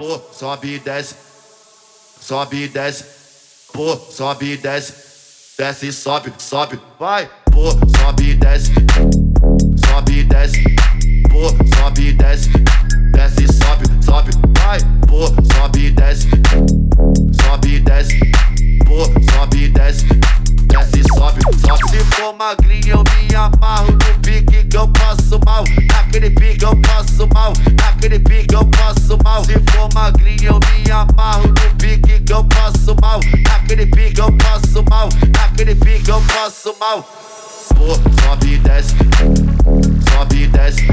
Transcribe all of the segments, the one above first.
pô, sobe e desce, sobe e desce, pô, sobe e desce, desce e sobe, sobe, vai, pô, sobe e desce, sobe e desce, pô, sobe e desce, desce e sobe, sobe, vai, pô, sobe e desce, sobe e desce, pô, sobe desce, desce sobe, sobe. Se for magrinho eu me amarro no pique que eu passo mal, naquele pique eu passo mal, naquele pique eu passo mal. Se for magrinho eu me amarro no pique que eu passo mal, naquele pique eu passo mal, naquele pique eu passo mal. Pô, sobe desce, sobe e desce,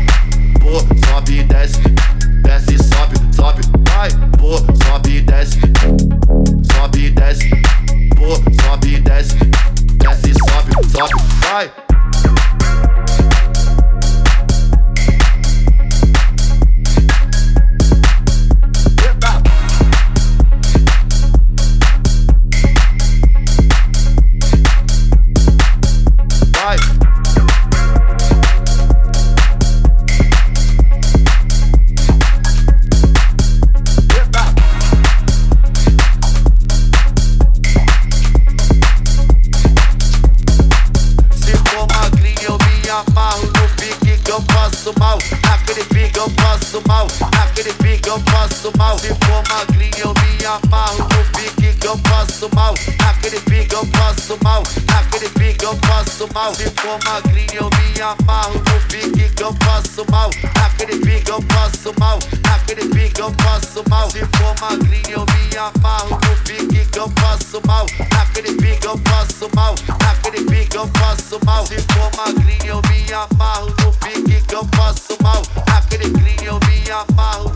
pô, sobe e desce, desce sobe, sobe, vai, pô, sobe e desce, sobe e desce, pô, sobe e desce, desce sobe, sobe, vai. mouth. Eu passo mal Naquele pique eu passo mal Se for magrinho eu me amarro no pique que eu passo mal Naquele pique eu passo mal Naquele pique eu passo mal Se for magrinho eu me amarro no pique que eu passo mal Naquele pique eu passo mal Naquele pique eu passo mal Se for magrinho eu me amarro no pique que eu passo mal Naquele pique eu passo mal Naquele pique eu passo mal Se for magrinho eu me amarro no pique que eu passo mal off my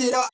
it up.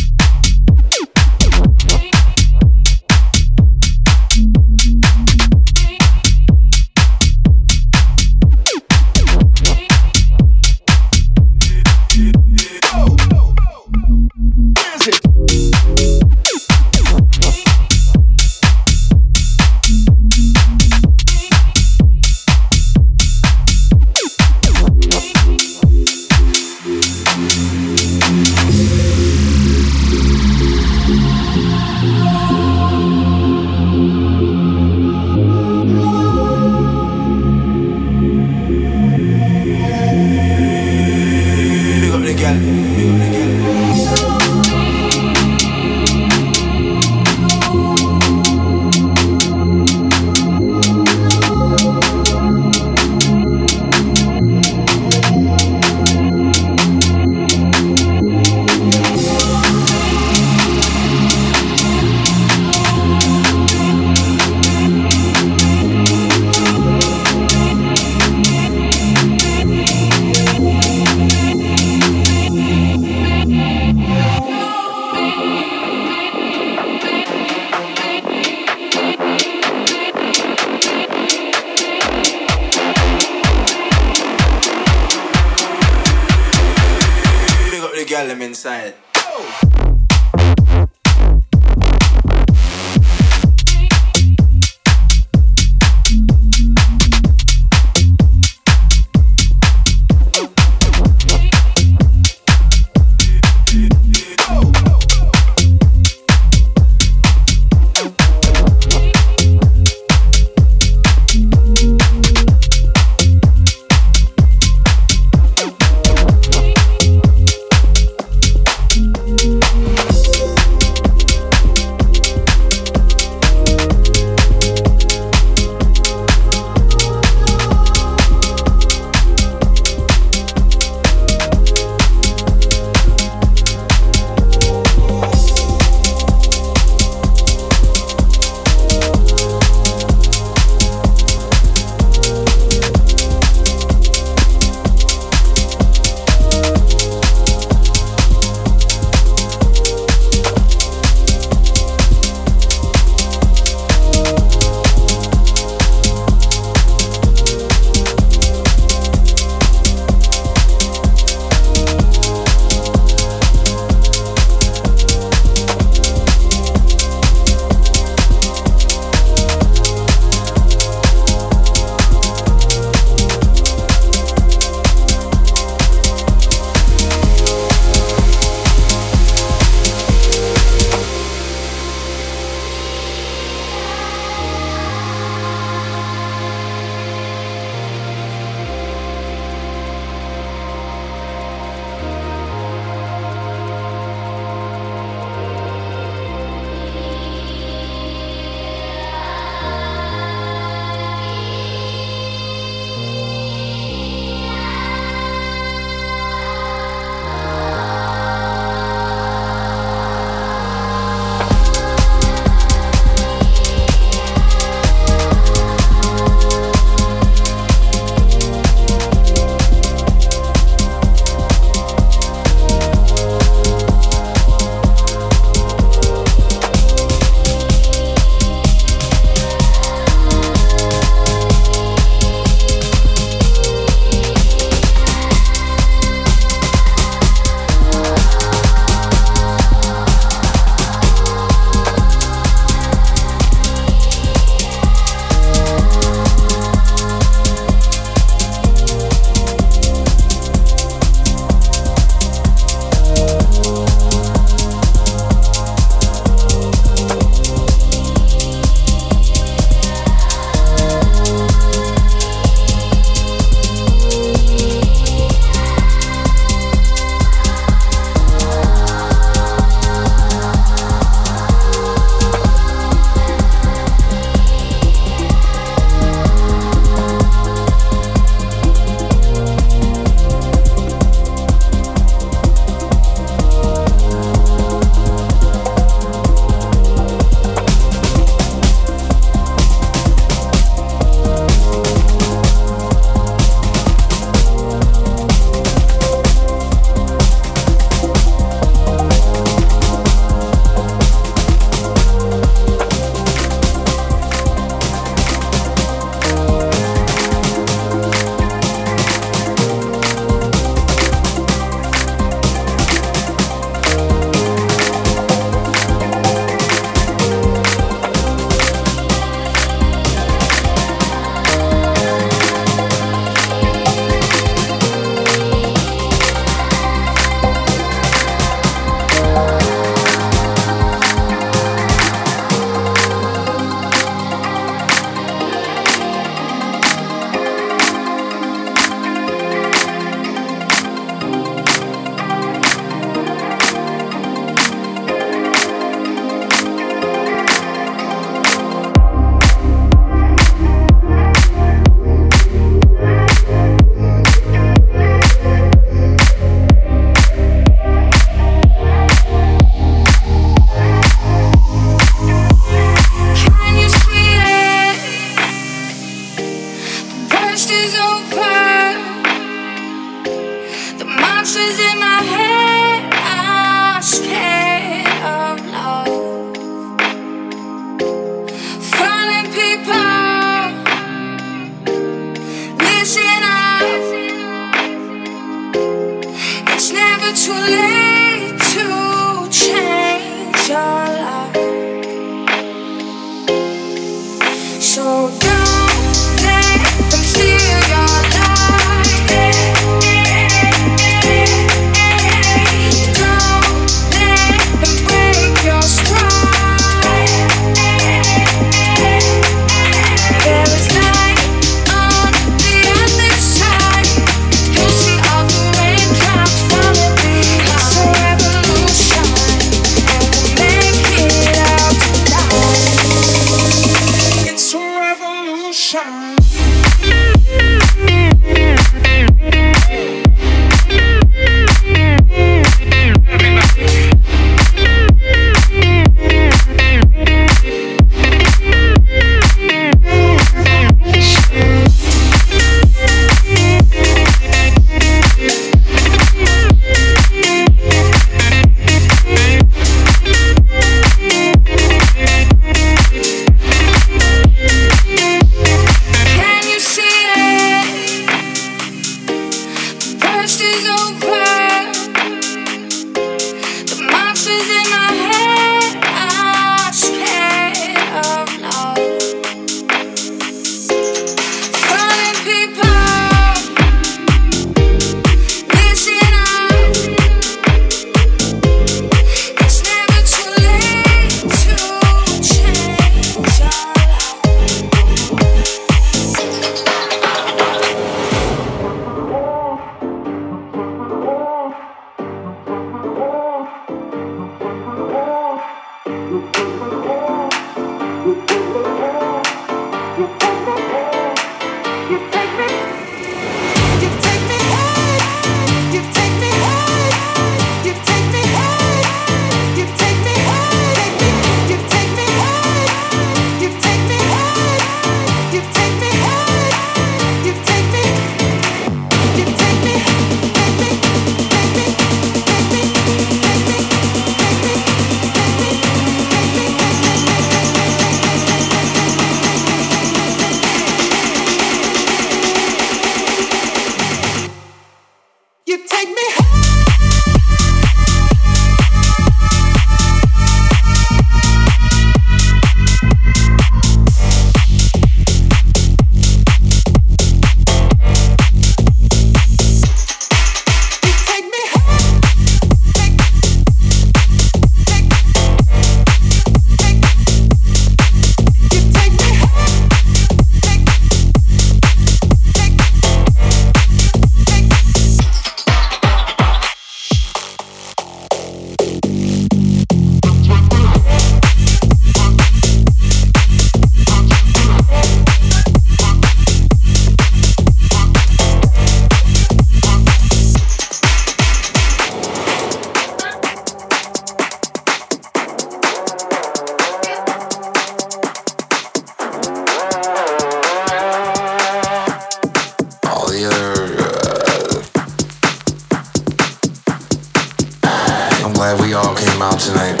tonight.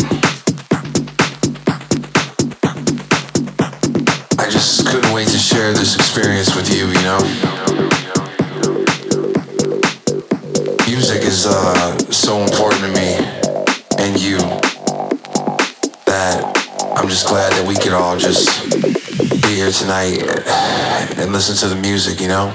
I just couldn't wait to share this experience with you, you know? Music is uh, so important to me and you that I'm just glad that we could all just be here tonight and listen to the music, you know?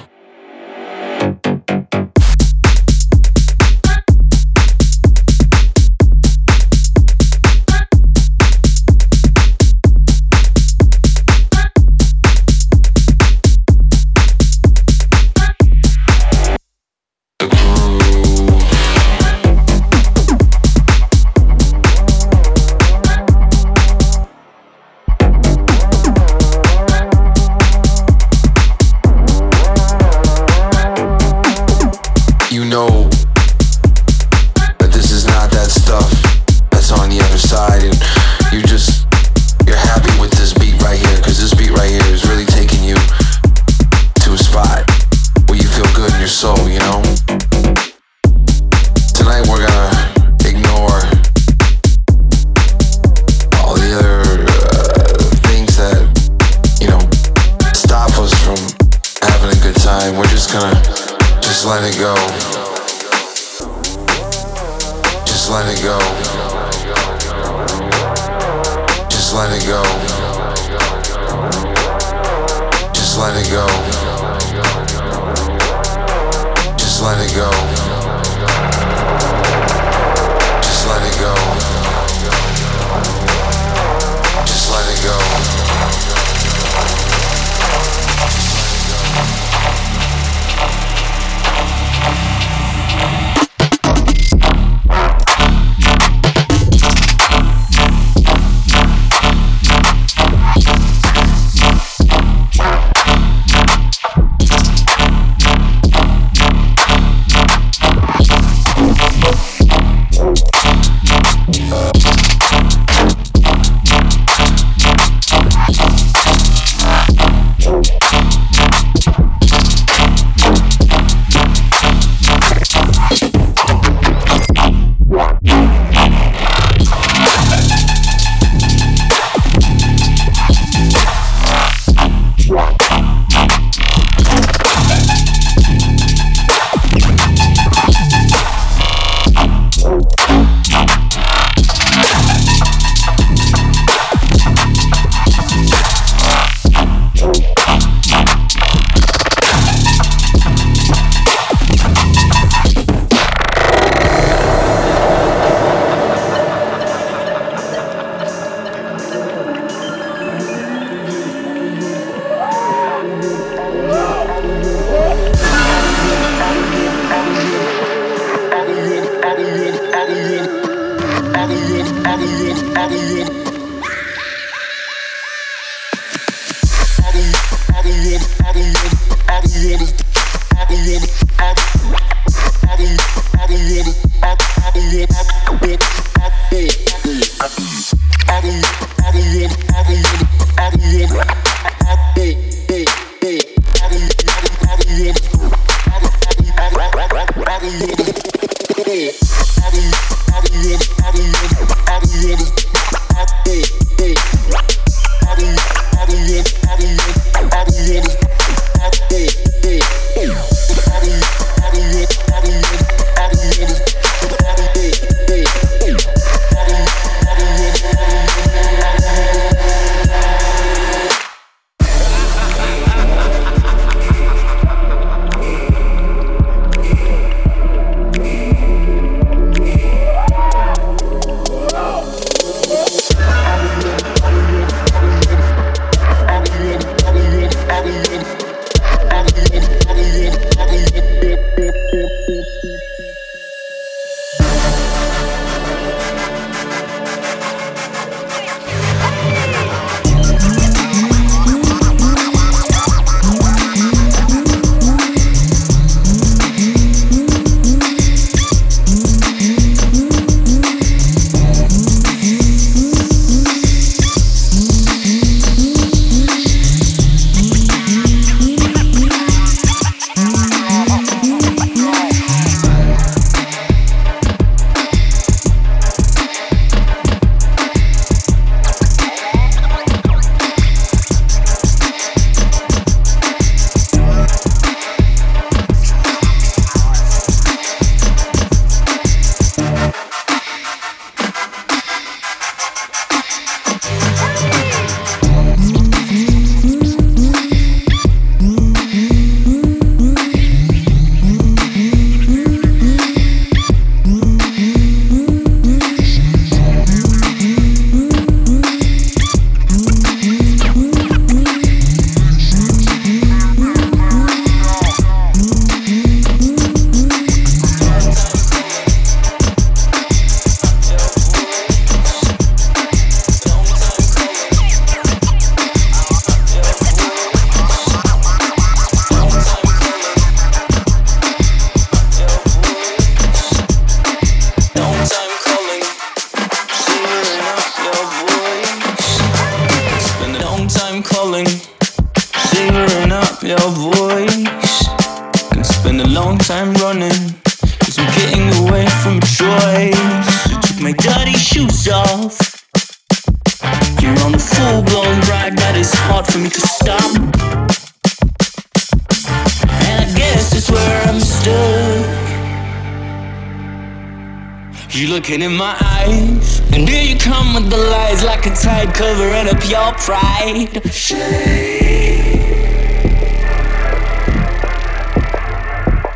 Pride.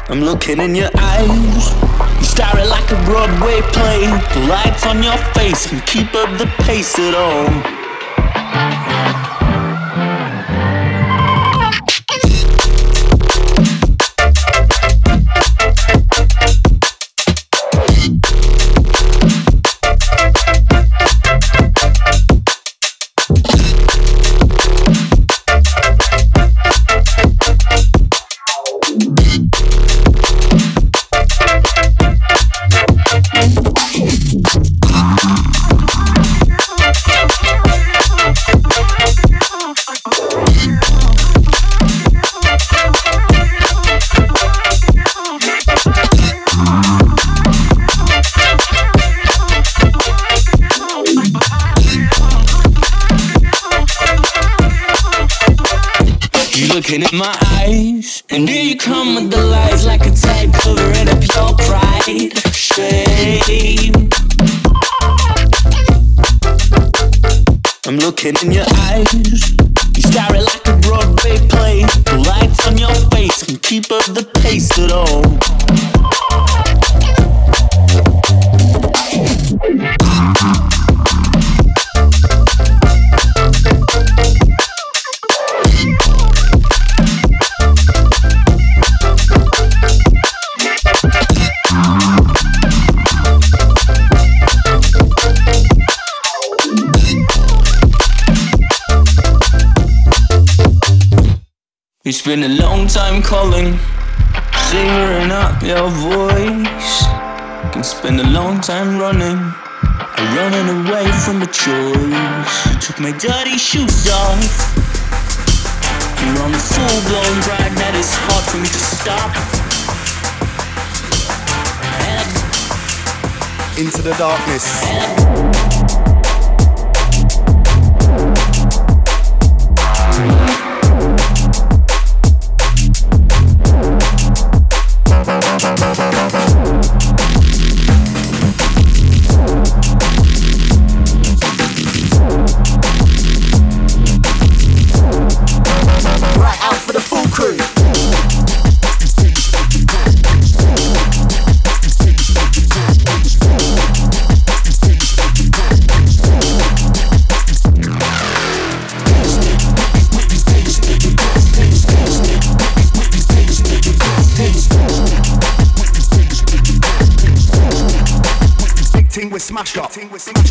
I'm looking in your eyes. You stare it like a Broadway play. The lights on your face and keep up the pace at all. The lies like a tide calling, savoring up your voice. Can spend a long time running, running away from a choice. Took my dirty shoes off. You're on a full blown ride that is hard for me to stop. Into the darkness. Watch up.